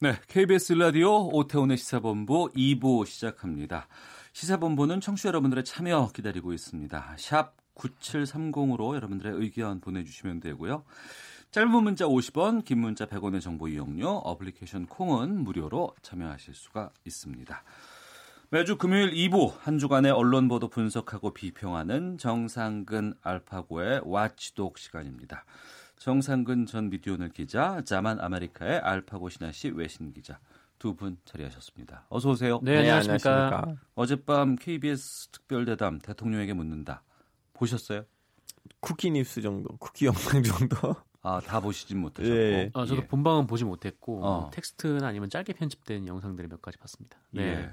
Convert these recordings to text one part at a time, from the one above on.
네, KBS 라디오 오태훈의 시사본부 2부 시작합니다. 시사본부는 청취자 여러분들의 참여 기다리고 있습니다. 샵 9730으로 여러분들의 의견 보내주시면 되고요. 짧은 문자 50원, 긴 문자 100원의 정보 이용료, 어플리케이션 콩은 무료로 참여하실 수가 있습니다. 매주 금요일 2부 한 주간의 언론 보도 분석하고 비평하는 정상근 알파고의 watchdog 시간입니다. 정상근 전 미디어오늘 기자, 자만 아메리카의 알파고 시나씨 외신 기자 두 분 자리하셨습니다. 어서 오세요. 네, 안녕하십니까. 어젯밤 KBS 특별대담 대통령에게 묻는다. 보셨어요? 쿠키 뉴스 정도, 쿠키 영상 정도. 아, 다 보시진 못하셨고. 예. 아, 저도 예. 본방은 보지 못했고 어. 텍스트나 아니면 짧게 편집된 영상들을 몇 가지 봤습니다. 네. 예.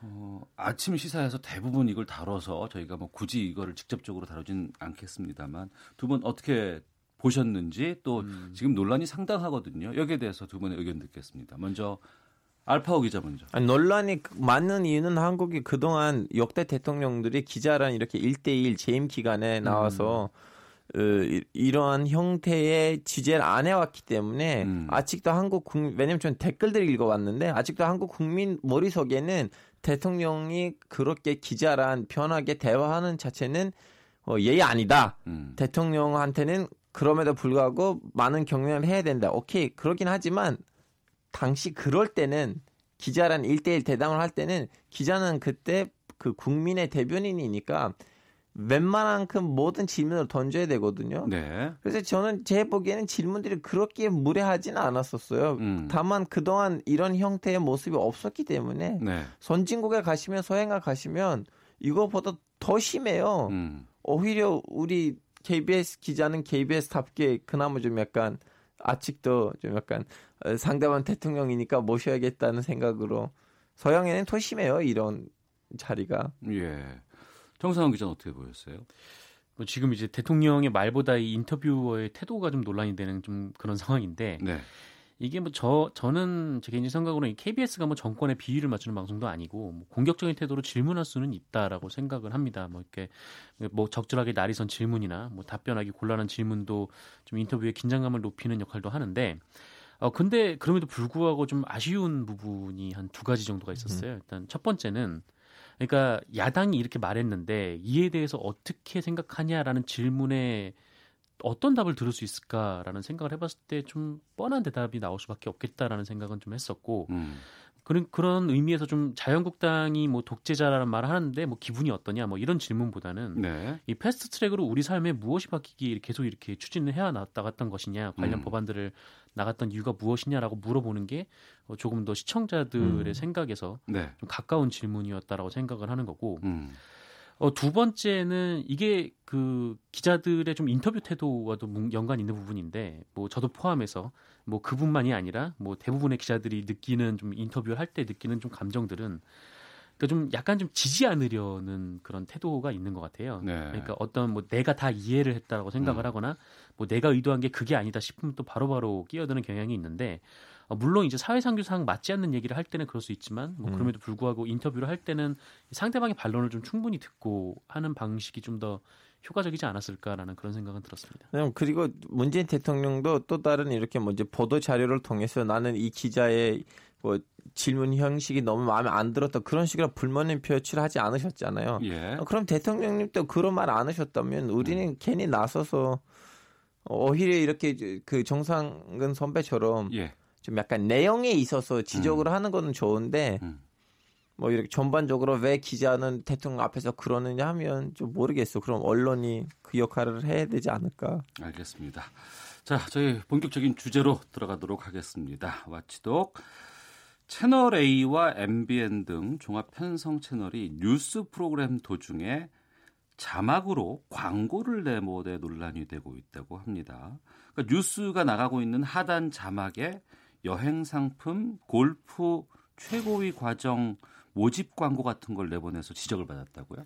어, 아침 시사에서 대부분 이걸 다뤄서 저희가 뭐 굳이 이거를 직접적으로 다루진 않겠습니다만 두 분 어떻게 보셨는지 또 음. 지금 논란이 상당하거든요. 여기에 대해서 두 분의 의견 듣겠습니다. 먼저 알파오 기자 먼저. 아니, 논란이 많은 이유는 한국이 그동안 역대 대통령들이 기자랑 이렇게 1대1 재임 기간에 나와서 어, 이- 이러한 형태의 취재를 안 해왔기 때문에 음. 아직도 한국 국민, 왜냐면 전 댓글들을 읽어봤는데 아직도 한국 국민 머릿속에는 대통령이 그렇게 기자랑 편하게 대화하는 자체는 어, 예의 아니다. 음. 대통령한테는 그럼에도 불구하고 많은 경륜을 해야 된다. 오케이. 그러긴 하지만 당시 그럴 때는 기자란 1대1 대담을 할 때는 기자는 그때 그 국민의 대변인이니까 웬만한큼 모든 질문을 던져야 되거든요. 네. 그래서 저는 제 보기에는 질문들이 그렇게 무례하지는 않았었어요. 음. 다만 그동안 이런 형태의 모습이 없었기 때문에 네. 선진국에 가시면 서양에 가시면 이거보다 더 심해요. 음. 오히려 우리 KBS 기자는 KBS답게 그나마 좀 약간 아직도 좀 약간 어, 상대방 대통령이니까 모셔야겠다는 생각으로 서양에는 더 심해요 이런 자리가. 예. 정상훈 기자는 어떻게 보였어요? 뭐 지금 이제 대통령의 말보다 이 인터뷰어의 태도가 좀 논란이 되는 좀 그런 상황인데 네. 이게 뭐 저 저는 제 개인적 생각으로는 이 KBS가 뭐 정권의 비위를 맞추는 방송도 아니고 뭐 공격적인 태도로 질문할 수는 있다라고 생각을 합니다. 뭐 이렇게 뭐 적절하게 날이 선 질문이나 뭐 답변하기 곤란한 질문도 좀 인터뷰의 긴장감을 높이는 역할도 하는데 어 근데 그럼에도 불구하고 좀 아쉬운 부분이 한 두 가지 정도가 있었어요. 일단 첫 번째는 그러니까 야당이 이렇게 말했는데 이에 대해서 어떻게 생각하냐라는 질문에 어떤 답을 들을 수 있을까라는 생각을 해봤을 때 좀 뻔한 대답이 나올 수밖에 없겠다라는 생각은 좀 했었고 음. 그런 그런 의미에서 좀 자유한국당이 뭐 독재자라는 말을 하는데 뭐 기분이 어떠냐 뭐 이런 질문보다는 네. 이 패스트 트랙으로 우리 삶에 무엇이 바뀌기에 계속 이렇게 추진을 해야 나갔던 것이냐 관련 음. 법안들을 나갔던 이유가 무엇이냐라고 물어보는 게 어, 조금 더 시청자들의 음. 생각에서 네. 좀 가까운 질문이었다라고 생각을 하는 거고 음. 어, 두 번째는 이게 그 기자들의 좀 인터뷰 태도와도 문- 연관이 있는 부분인데 뭐 저도 포함해서 뭐 그분만이 아니라 뭐 대부분의 기자들이 느끼는 좀 인터뷰를 할 때 느끼는 좀 감정들은 그러니까 좀 약간 좀 지지 않으려는 그런 태도가 있는 것 같아요. 네. 그러니까 어떤 뭐 내가 다 이해를 했다라고 생각을 음. 하거나 뭐 내가 의도한 게 그게 아니다 싶으면 또 바로바로 끼어드는 경향이 있는데 어, 물론 이제 사회상규상 맞지 않는 얘기를 할 때는 그럴 수 있지만 뭐 음. 그럼에도 불구하고 인터뷰를 할 때는 상대방의 반론을 좀 충분히 듣고 하는 방식이 좀 더 효과적이지 않았을까라는 그런 생각은 들었습니다. 음, 그리고 문재인 대통령도 또 다른 이렇게 뭐 이제 보도 자료를 통해서 나는 이 기자의 뭐 질문 형식이 너무 마음에 안 들었다 그런 식으로 불만을 표출하지 않으셨잖아요. 예. 어, 그럼 대통령님도 그런 말 안 하셨다면 우리는 괜히 나서서 오히려 이렇게 그 정상근 선배처럼 예. 좀 약간 내용에 있어서 지적을 하는 거는 좋은데 음. 뭐 이렇게 전반적으로 왜 기자는 대통령 앞에서 그러느냐 하면 좀 모르겠어. 그럼 언론이 그 역할을 해야 되지 않을까. 알겠습니다. 자, 저희 본격적인 주제로 들어가도록 하겠습니다. 와치독 채널 A와 MBN 등 종합 편성 채널이 뉴스 프로그램 도중에 자막으로 광고를 내모대 논란이 되고 있다고 합니다. 그러니까 뉴스가 나가고 있는 하단 자막에 여행 상품, 골프 최고위 과정 모집 광고 같은 걸 내보내서 지적을 받았다고요?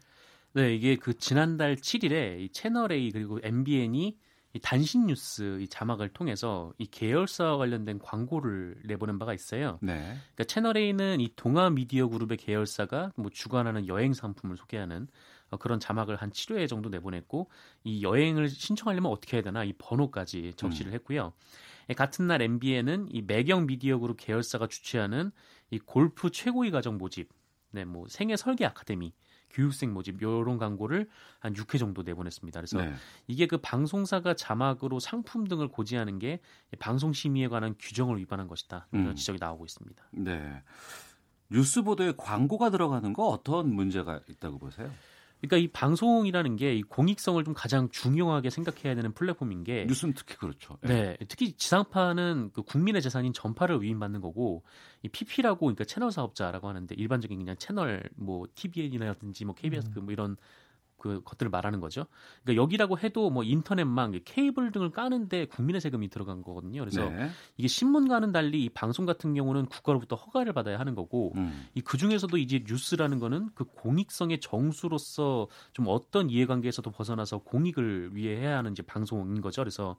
네, 이게 그 지난달 7일에 이 채널 A 그리고 MBN이 이 단신 뉴스 이 자막을 통해서 이 계열사와 관련된 광고를 내보낸 바가 있어요. 네. 그러니까 채널 A는 이 동아 미디어 그룹의 계열사가 뭐 주관하는 여행 상품을 소개하는 어, 그런 자막을 한 7회 정도 내보냈고 이 여행을 신청하려면 어떻게 해야 되나 이 번호까지 적시를 했고요. 예, 같은 날 MBN은 이 매경 미디어 그룹 계열사가 주최하는 이 골프 최고위 과정 모집, 네, 뭐 생애 설계 아카데미 교육생 모집 요런 광고를 한 6회 정도 내보냈습니다. 그래서 네. 이게 그 방송사가 자막으로 상품 등을 고지하는 게 방송 심의에 관한 규정을 위반한 것이다. 이런 음. 지적이 나오고 있습니다. 네. 뉴스 보도에 광고가 들어가는 거 어떤 문제가 있다고 보세요? 그러니까 이 방송이라는 게 이 공익성을 좀 가장 중요하게 생각해야 되는 플랫폼인 게 뉴스는 특히 그렇죠. 예. 네, 특히 지상파는 그 국민의 재산인 전파를 위임받는 거고 이 PP라고 그러니까 채널 사업자라고 하는데 일반적인 그냥 채널 뭐 TVN이라든지 뭐 KBS 음. 그뭐 이런 그 것들을 말하는 거죠. 그러니까 여기라고 해도 뭐 인터넷망, 케이블 등을 까는데 국민의 세금이 들어간 거거든요. 그래서 네. 이게 신문과는 달리 이 방송 같은 경우는 국가로부터 허가를 받아야 하는 거고 음. 이그 중에서도 이제 뉴스라는 거는 그 공익성의 정수로서 좀 어떤 이해관계에서도 벗어나서 공익을 위해 해야 하는 이제 방송인 거죠. 그래서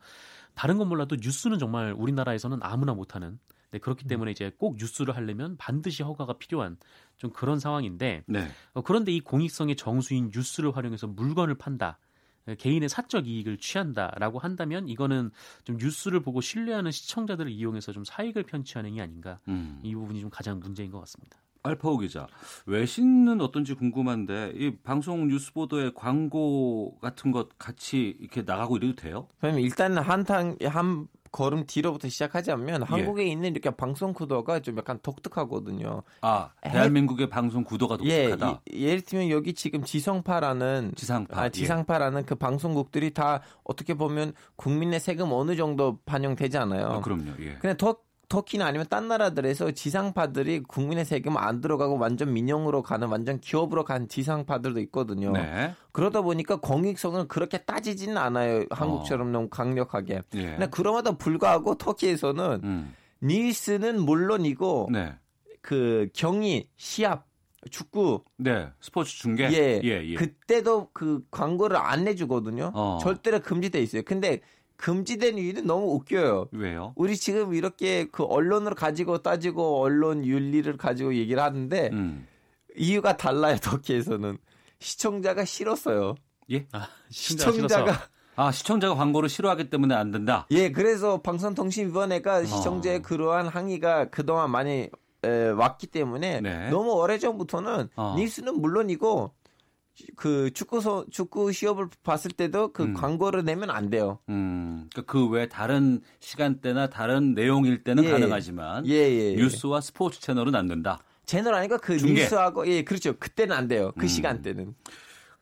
다른 건 몰라도 뉴스는 정말 우리나라에서는 아무나 못하는. 네, 그렇기 때문에 이제 꼭 뉴스를 하려면 반드시 허가가 필요한 좀 그런 상황인데 네. 어, 그런데 이 공익성의 정수인 뉴스를 활용해서 물건을 판다. 에, 개인의 사적 이익을 취한다라고 한다면 이거는 좀 뉴스를 보고 신뢰하는 시청자들을 이용해서 좀 사익을 편취하는 게 아닌가 음. 이 부분이 좀 가장 문제인 것 같습니다. 알파오 기자, 외신은 어떤지 궁금한데 이 방송 뉴스 보도에 광고 같은 것 같이 이렇게 나가고 이래도 돼요? 그러면 일단은 한탕 한 걸음 뒤로부터 시작하자면 예. 한국에 있는 이렇게 방송 구도가 좀 약간 독특하거든요. 아, 대한민국의 방송 구도가 예, 독특하다. 이- 예를 들면 여기 지금 지성파라는 지상파. 아, 예. 지상파라는 그 방송국들이 다 어떻게 보면 국민의 세금 어느 정도 반영되잖아요. 아, 그럼요. 예. 근데 더 터키나 아니면 딴 나라들에서 지상파들이 국민의 세금 안 들어가고 완전 민영으로 가는 완전 기업으로 간 지상파들도 있거든요. 네. 그러다 보니까 공익성을 그렇게 따지지는 않아요. 한국처럼 너무 강력하게. 예. 근데 그럼에도 불구하고 터키에서는 음. 닐스는 물론이고 네. 그 경기, 시합, 축구 네. 스포츠 중계. 예, 예, 예. 그때도 그 광고를 안 내주거든요. 어. 절대로 금지돼 있어요. 근데 금지된 이유는 너무 웃겨요. 왜요? 우리 지금 이렇게 그 언론을 가지고 따지고 언론 윤리를 가지고 얘기를 하는데 음. 이유가 달라요. 터키에서는 시청자가 싫었어요. 예? 아, 시청자가 시청자가 싫어서. 아, 시청자가 광고를 싫어하기 때문에 안 된다. 예, 그래서 방송통신위원회가 어. 시청자의 그러한 항의가 그동안 많이 에, 왔기 때문에 네. 너무 오래전부터는 어. 닐스는 물론이고 그 축구 서 축구 시합을 봤을 때도 그 음. 광고를 내면 안 돼요. 음. 그외 다른 시간대나 다른 내용일 때는 예. 가능하지만 예, 예. 예. 뉴스와 스포츠 채널은 안 된다. 채널 아니까 그 중계. 뉴스하고 예, 그렇죠. 그때는 안 돼요. 그 음. 시간대는.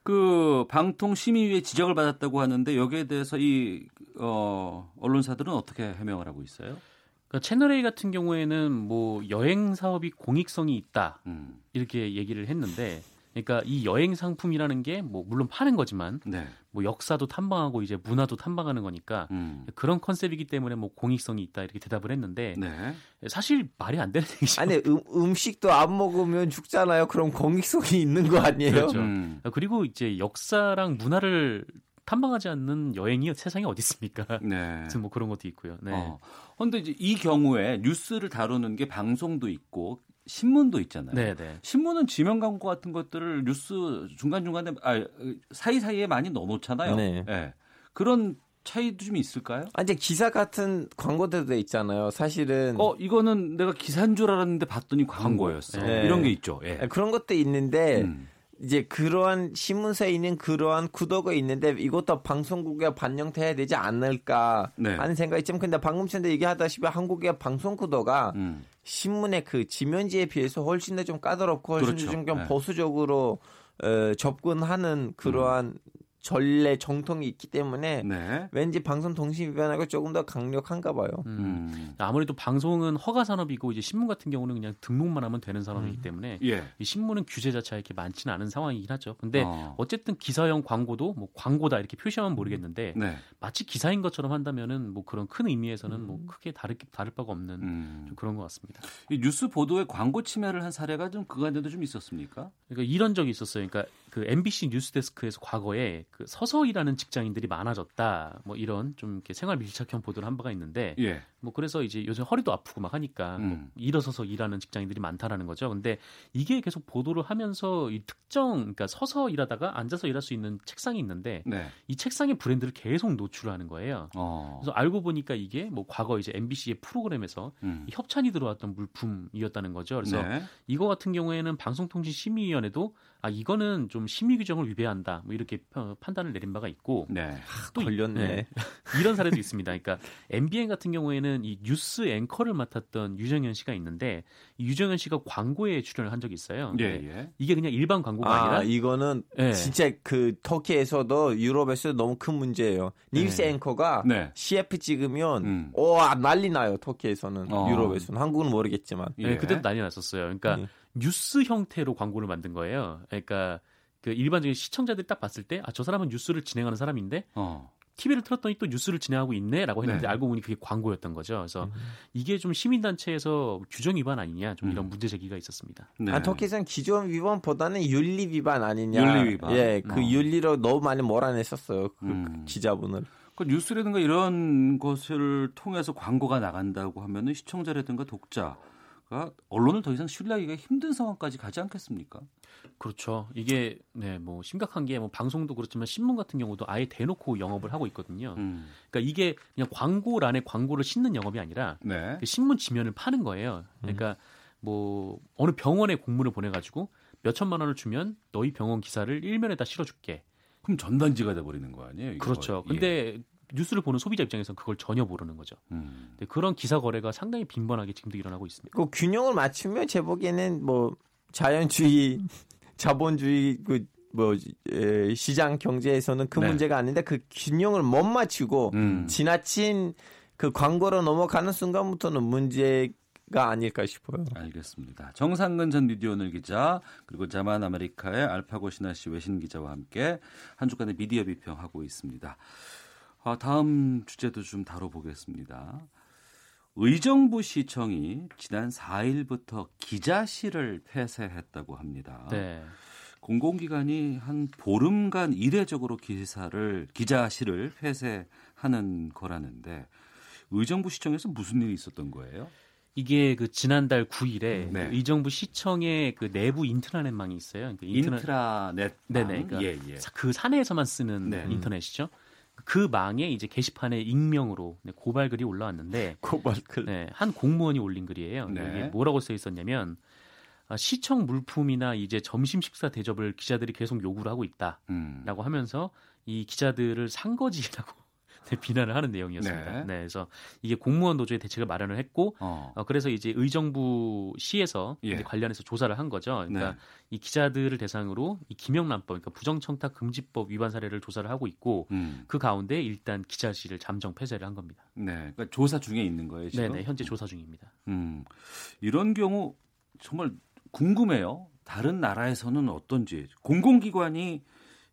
그 방통 심의위에 지적을 받았다고 하는데 여기에 대해서 이 어, 언론사들은 어떻게 해명을 하고 있어요? 그러니까 채널 A 같은 경우에는 뭐 여행 사업이 공익성이 있다 음. 이렇게 얘기를 했는데, 그러니까 이 여행 상품이라는 게 뭐 물론 파는 거지만 네. 뭐 역사도 탐방하고 이제 문화도 탐방하는 거니까 음. 그런 컨셉이기 때문에 뭐 공익성이 있다 이렇게 대답을 했는데 네. 사실 말이 안 되는 얘기죠. 아니 음, 음식도 안 먹으면 죽잖아요. 그럼 공익성이 있는 거 아니에요? 그렇죠. 음. 그리고 이제 역사랑 문화를 탐방하지 않는 여행이 세상에 어디 있습니까? 네. 아무튼 뭐 그런 것도 있고요. 네. 어. 근데 이제 이 경우에 뉴스를 다루는 게 방송도 있고 신문도 있잖아요. 네, 네. 신문은 지명 광고 같은 것들을 뉴스 중간 중간에 아 사이 사이에 많이 넣어놓잖아요. 네. 예. 그런 차이도 좀 있을까요? 아, 이제 기사 같은 광고들도 있잖아요. 사실은 어 이거는 내가 기사인 줄 알았는데 봤더니 광고였어. 네. 이런 게 있죠. 예. 그런 것도 있는데 음. 이제 그러한 신문사에 있는 그러한 구도가 있는데 이것도 방송국에 반영돼야 되지 않을까 네. 하는 생각이 있지만 근데 방금 전에 얘기하다시피 한국의 방송 구도가 음. 신문의 그 지면지에 비해서 훨씬 더 좀 까다롭고 훨씬 그렇죠. 좀, 좀 네. 보수적으로 어, 접근하는 그러한 전례 정통이 있기 때문에 네. 왠지 방송통신위원회가 조금 더 강력한가 봐요. 음. 음. 아무래도 방송은 허가 산업이고 이제 신문 같은 경우는 그냥 등록만 하면 되는 산업이기 음. 때문에 예. 이 신문은 규제 자체가 이렇게 많지는 않은 상황이긴 하죠. 근데 어. 어쨌든 기사형 광고도 뭐 광고다 이렇게 표시하면 모르겠는데 네. 마치 기사인 것처럼 한다면은 뭐 그런 큰 의미에서는 음. 뭐 크게 다를 다를 바가 없는 음. 좀 그런 것 같습니다. 이 뉴스 보도에 광고 침해를 한 사례가 좀 그간에도 좀 있었습니까? 그러니까 이런 적이 있었어요. 그러니까 그 MBC 뉴스데스크에서 과거에 그 서서 일하는 직장인들이 많아졌다. 뭐 이런 좀 이렇게 생활 밀착형 보도를 한 바가 있는데 예. 뭐 그래서 이제 요즘 허리도 아프고 막 하니까 뭐 음. 일어서서 일하는 직장인들이 많다라는 거죠. 근데 이게 계속 보도를 하면서 이 특정 그러니까 서서 일하다가 앉아서 일할 수 있는 책상이 있는데 네. 이 책상의 브랜드를 계속 노출하는 거예요. 어. 그래서 알고 보니까 이게 뭐 과거 이제 MBC의 프로그램에서 음. 협찬이 들어왔던 물품이었다는 거죠. 그래서 네. 이거 같은 경우에는 방송통신심의위원회도 아 이거는 좀 심의 규정을 위배한다 뭐 이렇게 펴- 판단을 내린 바가 있고 네. 또 이- 걸렸네. 네. 이런 사례도 있습니다. 그러니까 MBN 같은 경우에는 이 뉴스 앵커를 맡았던 유정현 씨가 있는데 이 유정현 씨가 광고에 출연을 한 적이 있어요. 예, 근데 예. 이게 그냥 일반 광고가 아, 아니라 이거는 네. 진짜 그 터키에서도 유럽에서도 너무 큰 문제예요. 뉴스 네. 앵커가 네. CF 찍으면 음. 오 난리 나요. 터키에서는 어. 유럽에서는 한국은 모르겠지만. 네, 예. 그때도 난리 났었어요. 그러니까 예. 뉴스 형태로 광고를 만든 거예요. 그러니까 그 일반적인 시청자들이 딱 봤을 때 아 저 사람은 뉴스를 진행하는 사람인데 어. TV를 틀었더니 또 뉴스를 진행하고 있네라고 했는데 네. 알고 보니 그게 광고였던 거죠. 그래서 음. 이게 좀 시민단체에서 규정 위반 아니냐 좀 이런 음. 문제 제기가 있었습니다. 네. 아, 터키에서는 기존 위반보다는 윤리 위반 아니냐. 윤리 위반. 예, 그 어. 윤리로 너무 많이 몰아냈었어요. 그 음. 기자분을. 그 뉴스라든가 이런 것을 통해서 광고가 나간다고 하면은 시청자라든가 독자 가 언론을 더 이상 신뢰하기가 힘든 상황까지 가지 않겠습니까? 그렇죠. 이게 네 뭐 심각한 게 뭐 방송도 그렇지만 신문 같은 경우도 아예 대놓고 영업을 하고 있거든요. 음. 그러니까 이게 그냥 광고란에 광고를 싣는 영업이 아니라 네. 그 신문 지면을 파는 거예요. 그러니까 뭐 어느 병원에 공문을 보내 가지고 몇 천만 원을 주면 너희 병원 기사를 일면에다 실어줄게. 그럼 전단지가 돼 버리는 거 아니에요? 이거? 그렇죠. 예. 근데 뉴스를 보는 소비자 입장에서는 그걸 전혀 모르는 거죠. 음. 근데 그런 기사 거래가 상당히 빈번하게 지금도 일어나고 있습니다. 그 균형을 맞추면 제 보기에는 뭐 자연주의, 자본주의 그 뭐 시장 경제에서는 큰 네. 문제가 아닌데 그 균형을 못 맞추고 음. 지나친 그 광고로 넘어가는 순간부터는 문제 가 아닐까 싶어요. 알겠습니다. 정상근 전 미디어오늘 기자 그리고 자만 아메리카의 알파고 신하 씨 외신 기자와 함께 한 주간의 미디어 비평하고 있습니다. 아, 다음 주제도 좀 다뤄보겠습니다. 의정부 시청이 지난 4일부터 기자실을 폐쇄했다고 합니다. 네. 공공기관이 한 보름간 이례적으로 기사를 기자실을 폐쇄하는 거라는데 의정부 시청에서 무슨 일이 있었던 거예요? 이게 그 지난달 9일에 네. 의정부 시청의 그 내부 인트라넷망이 있어요. 그러니까 인트라- 인트라넷 네네, 그러니까 예, 예. 그 사내에서만 쓰는 네. 인터넷이죠. 그 망에 이제 게시판에 익명으로 네, 고발 글이 올라왔는데 고발 글. 네, 한 공무원이 올린 글이에요. 네. 이게 뭐라고 써 있었냐면 아, 시청 물품이나 이제 점심 식사 대접을 기자들이 계속 요구를 하고 있다라고 음. 하면서 이 기자들을 상거지라고 네, 비난을 하는 내용이었습니다. 네. 네. 그래서 이게 공무원 노조의 대책을 마련을 했고 어. 어, 그래서 이제 의정부 시에서 예. 관련해서 조사를 한 거죠. 그러니까 네. 이 기자들을 대상으로 이 김영란법, 그러니까 부정청탁 금지법 위반 사례를 조사를 하고 있고 음. 그 가운데 일단 기자실을 잠정 폐쇄를 한 겁니다. 네. 그러니까 조사 중에 있는 거예요, 지금. 네네, 현재 조사 중입니다. 음. 이런 경우 정말 궁금해요. 다른 나라에서는 어떤지 공공기관이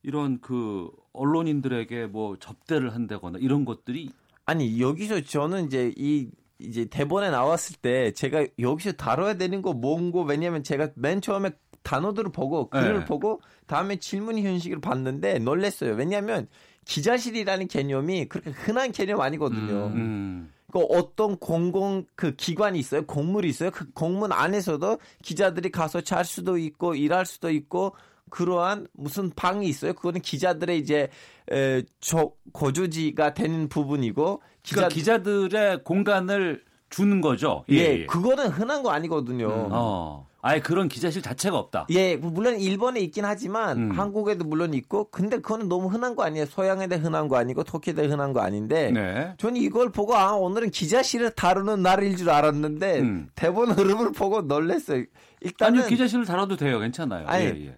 이런 그 언론인들에게 뭐 접대를 한다거나 이런 것들이 아니 여기서 저는 이제 이 이제 대본에 나왔을 때 제가 여기서 다뤄야 되는 거 뭔고 왜냐면 제가 맨 처음에 단어들을 보고 글을 네. 보고 다음에 질문 형식을 봤는데 놀랬어요. 왜냐하면 기자실이라는 개념이 그렇게 흔한 개념 아니거든요. 음. 그 어떤 공공 그 기관이 있어요. 공물이 있어요. 그 공문 안에서도 기자들이 가서 잘 수도 있고 일할 수도 있고 그러한 무슨 방이 있어요. 그거는 기자들의 이제 에, 저 거주지가 되는 부분이고 그러니까 기자들의 공간을 주는 거죠. 예, 그거는 흔한 거 아니거든요. 어. 아예 그런 기자실 자체가 없다. 예, 물론 일본에 있긴 하지만 음. 한국에도 물론 있고 근데 그거는 너무 흔한 거 아니에요. 서양에도 흔한 거 아니고 터키에도 흔한 거 아닌데 네. 저는 이걸 보고 아 오늘은 기자실을 다루는 날일 줄 알았는데 음. 대본 흐름을 보고 놀랐어요. 일단은 아니요 기자실을 다뤄도 돼요. 괜찮아요. 아니, 예, 예.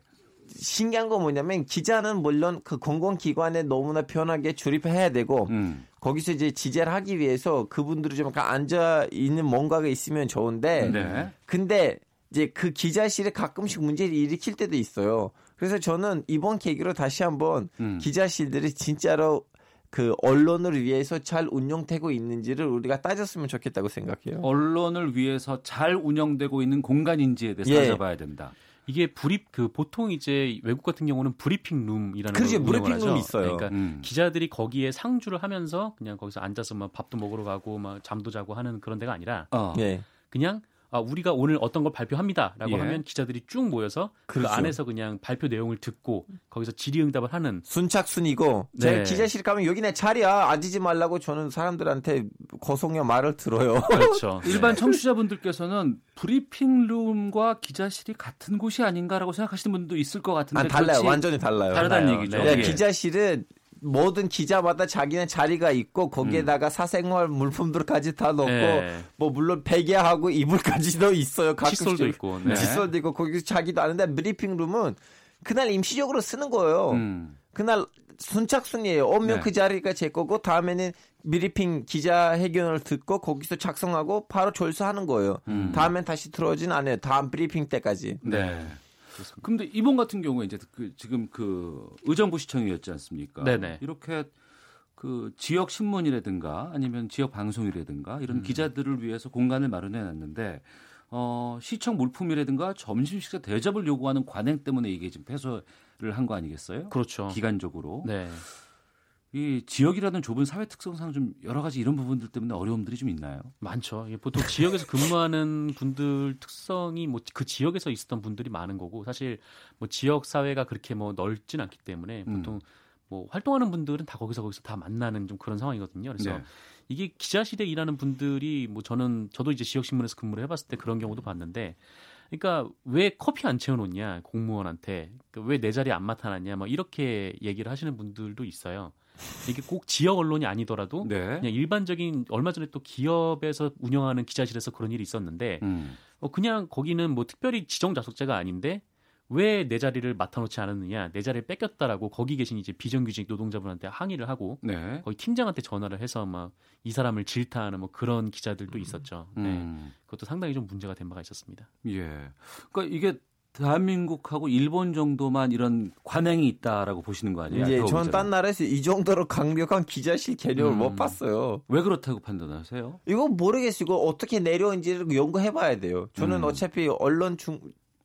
신기한 건 뭐냐면 기자는 물론 그 공공기관에 너무나 편하게 출입해야 되고 음. 거기서 이제 지재를 하기 위해서 그분들이 좀 앉아 있는 뭔가가 있으면 좋은데 네. 근데 이제 그 기자실에 가끔씩 문제를 일으킬 때도 있어요. 그래서 저는 이번 계기로 다시 한번 음. 기자실들이 진짜로 그 언론을 위해서 잘 운영되고 있는지를 우리가 따졌으면 좋겠다고 생각해요. 언론을 위해서 잘 운영되고 있는 공간인지에 대해서 예. 따져봐야 된다. 이게 브리 그 보통 이제 외국 같은 경우는 브리핑 룸이라는 그렇죠. 브리핑 룸. 있어요. 그러니까 음. 기자들이 거기에 상주를 하면서 그냥 거기서 앉아서 막 밥도 먹으러 가고 막 잠도 자고 하는 그런 데가 아니라 어. 예. 그냥 아, 우리가 오늘 어떤 걸 발표합니다라고 예. 하면 기자들이 쭉 모여서 그 그렇죠. 안에서 그냥 발표 내용을 듣고 거기서 질의응답을 하는 선착순이고 네. 제가 기자실 가면 여기 내 자리야 앉지 말라고 저는 사람들한테 고성의 말을 들어요. 그렇죠. 일반 청취자분들께서는 브리핑룸과 기자실이 같은 곳이 아닌가라고 생각하시는 분도 있을 것 같은데 아, 달라요. 완전히 달라요. 다르다는 달라요. 얘기죠. 네. 야, 예. 기자실은 모든 기자마다 자기네 자리가 있고 거기에다가 사생활 물품들까지 다 넣고 네. 뭐 물론 베개하고 이불까지도 있어요. 가끔씩. 칫솔도 있고. 네. 칫솔도 있고 거기서 자기도 아는데 브리핑 룸은 그날 임시적으로 쓰는 거예요. 음. 그날 순착순이에요. 오면 네. 그 자리가 제 거고 다음에는 브리핑 기자 회견을 듣고 거기서 작성하고 바로 졸수하는 거예요. 음. 다음엔 다시 들어오진 않아요. 다음 브리핑 때까지. 네. 근데 이번 같은 경우에 이제 그 지금 그 의정부 시청이었지 않습니까? 네네. 이렇게 그 지역 신문이라든가 아니면 지역 방송이라든가 이런 기자들을 위해서 공간을 마련해 놨는데 어 시청 물품이라든가 점심 식사 대접을 요구하는 관행 때문에 이게 지금 폐쇄를 한 거 아니겠어요? 그렇죠. 기간적으로 네. 이 지역이라는 좁은 사회 특성상 좀 여러 가지 이런 부분들 때문에 어려움들이 좀 있나요? 많죠. 보통 지역에서 근무하는 분들 특성이 뭐 그 지역에서 있었던 분들이 많은 거고 사실 뭐 지역 사회가 그렇게 뭐 넓진 않기 때문에 음. 보통 뭐 활동하는 분들은 다 거기서 거기서 다 만나는 좀 그런 상황이거든요. 그래서 네. 이게 기자실에 일하는 분들이 뭐 저는 저도 이제 지역 신문에서 근무를 해봤을 때 그런 경우도 봤는데, 그러니까 왜 커피 안 채워놓냐 공무원한테 그러니까 왜내 자리 안 맡아놨냐 막 이렇게 얘기를 하시는 분들도 있어요. 이게 꼭 지역 언론이 아니더라도 네. 그냥 일반적인 얼마 전에 또 기업에서 운영하는 기자실에서 그런 일이 있었는데 음. 어, 그냥 거기는 뭐 특별히 지정 좌석제가 아닌데 왜 내 자리를 맡아놓지 않았느냐 내 자리를 뺏겼다라고 거기 계신 이제 비정규직 노동자분한테 항의를 하고 네. 거기 팀장한테 전화를 해서 막 이 사람을 질타하는 뭐 그런 기자들도 있었죠. 네. 음. 그것도 상당히 좀 문제가 된 바가 있었습니다. 예. 그러니까 이게 대한민국하고 일본 정도만 이런 관행이 있다라고 보시는 거 아니에요? 알파고 저는? 딴 나라에서 이 정도로 강력한 기자실 개념을 음. 못 봤어요. 왜 그렇다고 판단하세요? 이거 모르겠어요. 이거 어떻게 내려온지를 연구해봐야 돼요. 저는 음. 어차피 언론 중,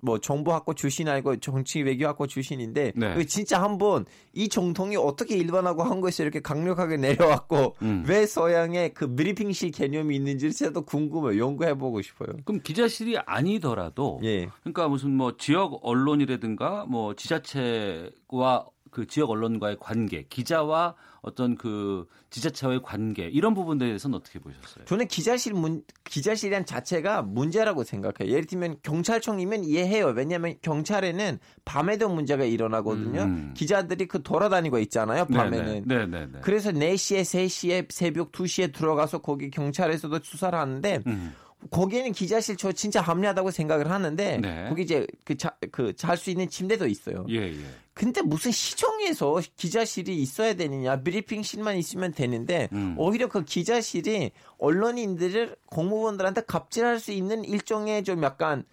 뭐 정보학과 출신 아니고 정치 외교학과 출신인데 네. 이거 진짜 한번 이 정통이 어떻게 일반하고 한국에서 이렇게 강력하게 내려왔고 음. 왜 서양에 그 브리핑실 개념이 있는지 진짜 또 궁금해요. 연구해보고 싶어요. 그럼 기자실이 아니더라도 예. 그러니까 무슨 뭐 지역 언론이라든가 뭐 지자체와 그 지역 언론과의 관계, 기자와 어떤 그 지자체와의 관계 이런 부분에 대해서는 어떻게 보셨어요? 저는 기자실 문 기자실이란 자체가 문제라고 생각해요. 예를 들면 경찰청이면 이해해요. 왜냐하면 경찰에는 밤에도 문제가 일어나거든요. 음. 기자들이 그 돌아다니고 있잖아요. 밤에는. 네, 네, 네. 그래서 4시에, 3시에, 새벽 2시에 들어가서 거기 경찰에서도 수사를 하는데 음. 거기에는 기자실 저 진짜 합리하다고 생각을 하는데 네. 거기 이제 그그잘 수 있는 침대도 있어요. 예, 예. 근데 무슨 시청에서 기자실이 있어야 되느냐 브리핑실만 있으면 되는데 음. 오히려 그 기자실이 언론인들을 공무원들한테 갑질할 수 있는 일종의 좀 약간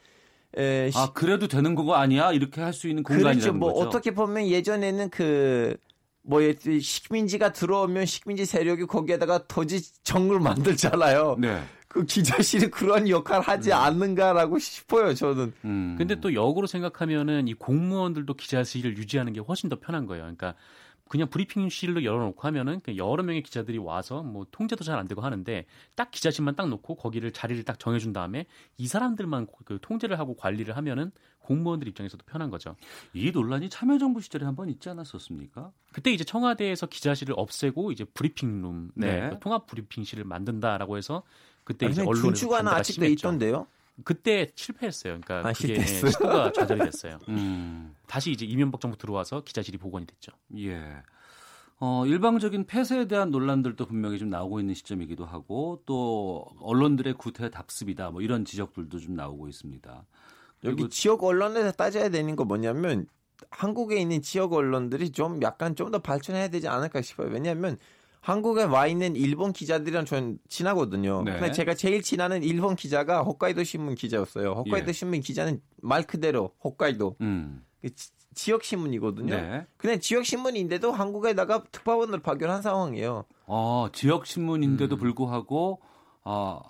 에, 시- 아, 그래도 되는 거가 아니야? 이렇게 할 수 있는 공간이라는 그렇죠. 뭐 거죠. 어떻게 보면 예전에는 그, 뭐, 식민지가 들어오면 식민지 세력이 거기에다가 토지 정을 만들잖아요. 네. 그 기자실이 그런 역할을 하지 않는가라고 싶어요, 저는. 음. 근데 또 역으로 생각하면은 이 공무원들도 기자실을 유지하는 게 훨씬 더 편한 거예요. 그러니까 그냥 브리핑실로 열어놓고 하면은 여러 명의 기자들이 와서 뭐 통제도 잘 안 되고 하는데 딱 기자실만 딱 놓고 거기를 자리를 딱 정해준 다음에 이 사람들만 그 통제를 하고 관리를 하면은 공무원들 입장에서도 편한 거죠. 이 논란이 참여정부 시절에 한 번 있지 않았었습니까? 그때 이제 청와대에서 기자실을 없애고 이제 브리핑룸, 네, 네. 그 통합 브리핑실을 만든다라고 해서 그때 이제 군주관은 반대가 아직도 심했죠. 있던데요? 그때 실패했어요. 그러니까 아, 그게 실패했어요? 시도가 좌절이 됐어요. 음. 다시 이제 이명박 정부 들어와서 기자실이 복원이 됐죠. 예. 어, 일방적인 폐쇄에 대한 논란들도 분명히 좀 나오고 있는 시점이기도 하고 또 언론들의 구태 답습이다 뭐 이런 지적들도 좀 나오고 있습니다. 여기 지역 언론에서 따져야 되는 거 뭐냐면 한국에 있는 지역 언론들이 좀 약간 좀 더 발전해야 되지 않을까 싶어요. 왜냐하면 한국에 와 있는 일본 기자들이랑 전 친하거든요. 네. 근데 제가 제일 친하는 일본 기자가 홋카이도 신문 기자였어요. 홋카이도 예. 신문 기자는 말 그대로 홋카이도 음. 그 지, 역 신문이거든요. 네. 근데 지역 신문인데도 한국에다가 특파원을 파견한 상황이에요. 어, 지역 신문인데도 음. 불구하고 아,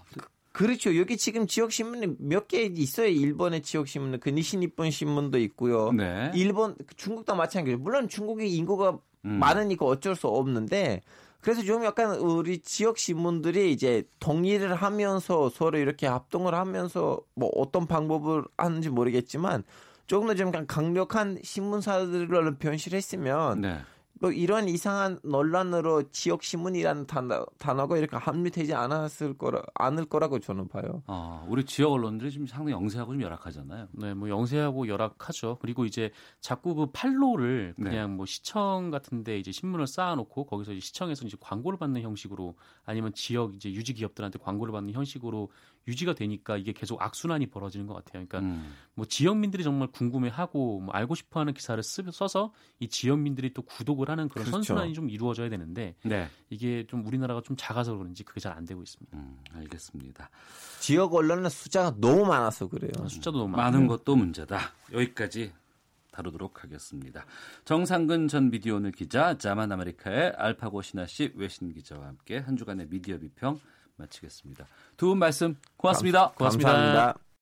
그렇죠. 여기 지금 지역 신문이 몇 개 있어요. 일본의 지역 신문, 그 니시니폰 신문도 있고요. 네. 일본, 중국도 마찬가지예요. 물론 중국의 인구가 음. 많으니까 어쩔 수 없는데 그래서 좀 약간 우리 지역 신문들이 이제 동의를 하면서 서로 이렇게 합동을 하면서 뭐 어떤 방법을 하는지 모르겠지만 조금 더 좀 강력한 신문사들을 변실했으면 네. 뭐 이런 이상한 논란으로 지역 신문이라는 단어, 단어가 이렇게 합류되지 않았을 거라 않을 거라고 저는 봐요. 어, 우리 지역 언론들이 지금 상당히 영세하고 좀 열악하잖아요. 네, 뭐 영세하고 열악하죠. 그리고 이제 자꾸 그 판로를 네. 그냥 뭐 시청 같은데 이제 신문을 쌓아놓고 거기서 이제 시청에서 이제 광고를 받는 형식으로 아니면 지역 이제 유지 기업들한테 광고를 받는 형식으로 유지가 되니까 이게 계속 악순환이 벌어지는 것 같아요. 그러니까 음. 뭐 지역민들이 정말 궁금해하고 뭐 알고 싶어하는 기사를 쓰, 써서 이 지역민들이 또 구독을 하는 그런 그렇죠. 선순환이 좀 이루어져야 되는데 네. 이게 좀 우리나라가 좀 작아서 그런지 그게 잘 안 되고 있습니다. 음, 알겠습니다. 지역 언론은 숫자가 너무 많아서 그래요. 숫자도 너무 많은 많고. 것도 문제다. 여기까지 다루도록 하겠습니다. 정상근 전 미디어 오늘 기자, 자만 아메리카의 알파고 신하 씨 외신 기자와 함께 한 주간의 미디어 비평 마치겠습니다. 두 분 말씀 고맙습니다. 고맙습니다. 감사합니다.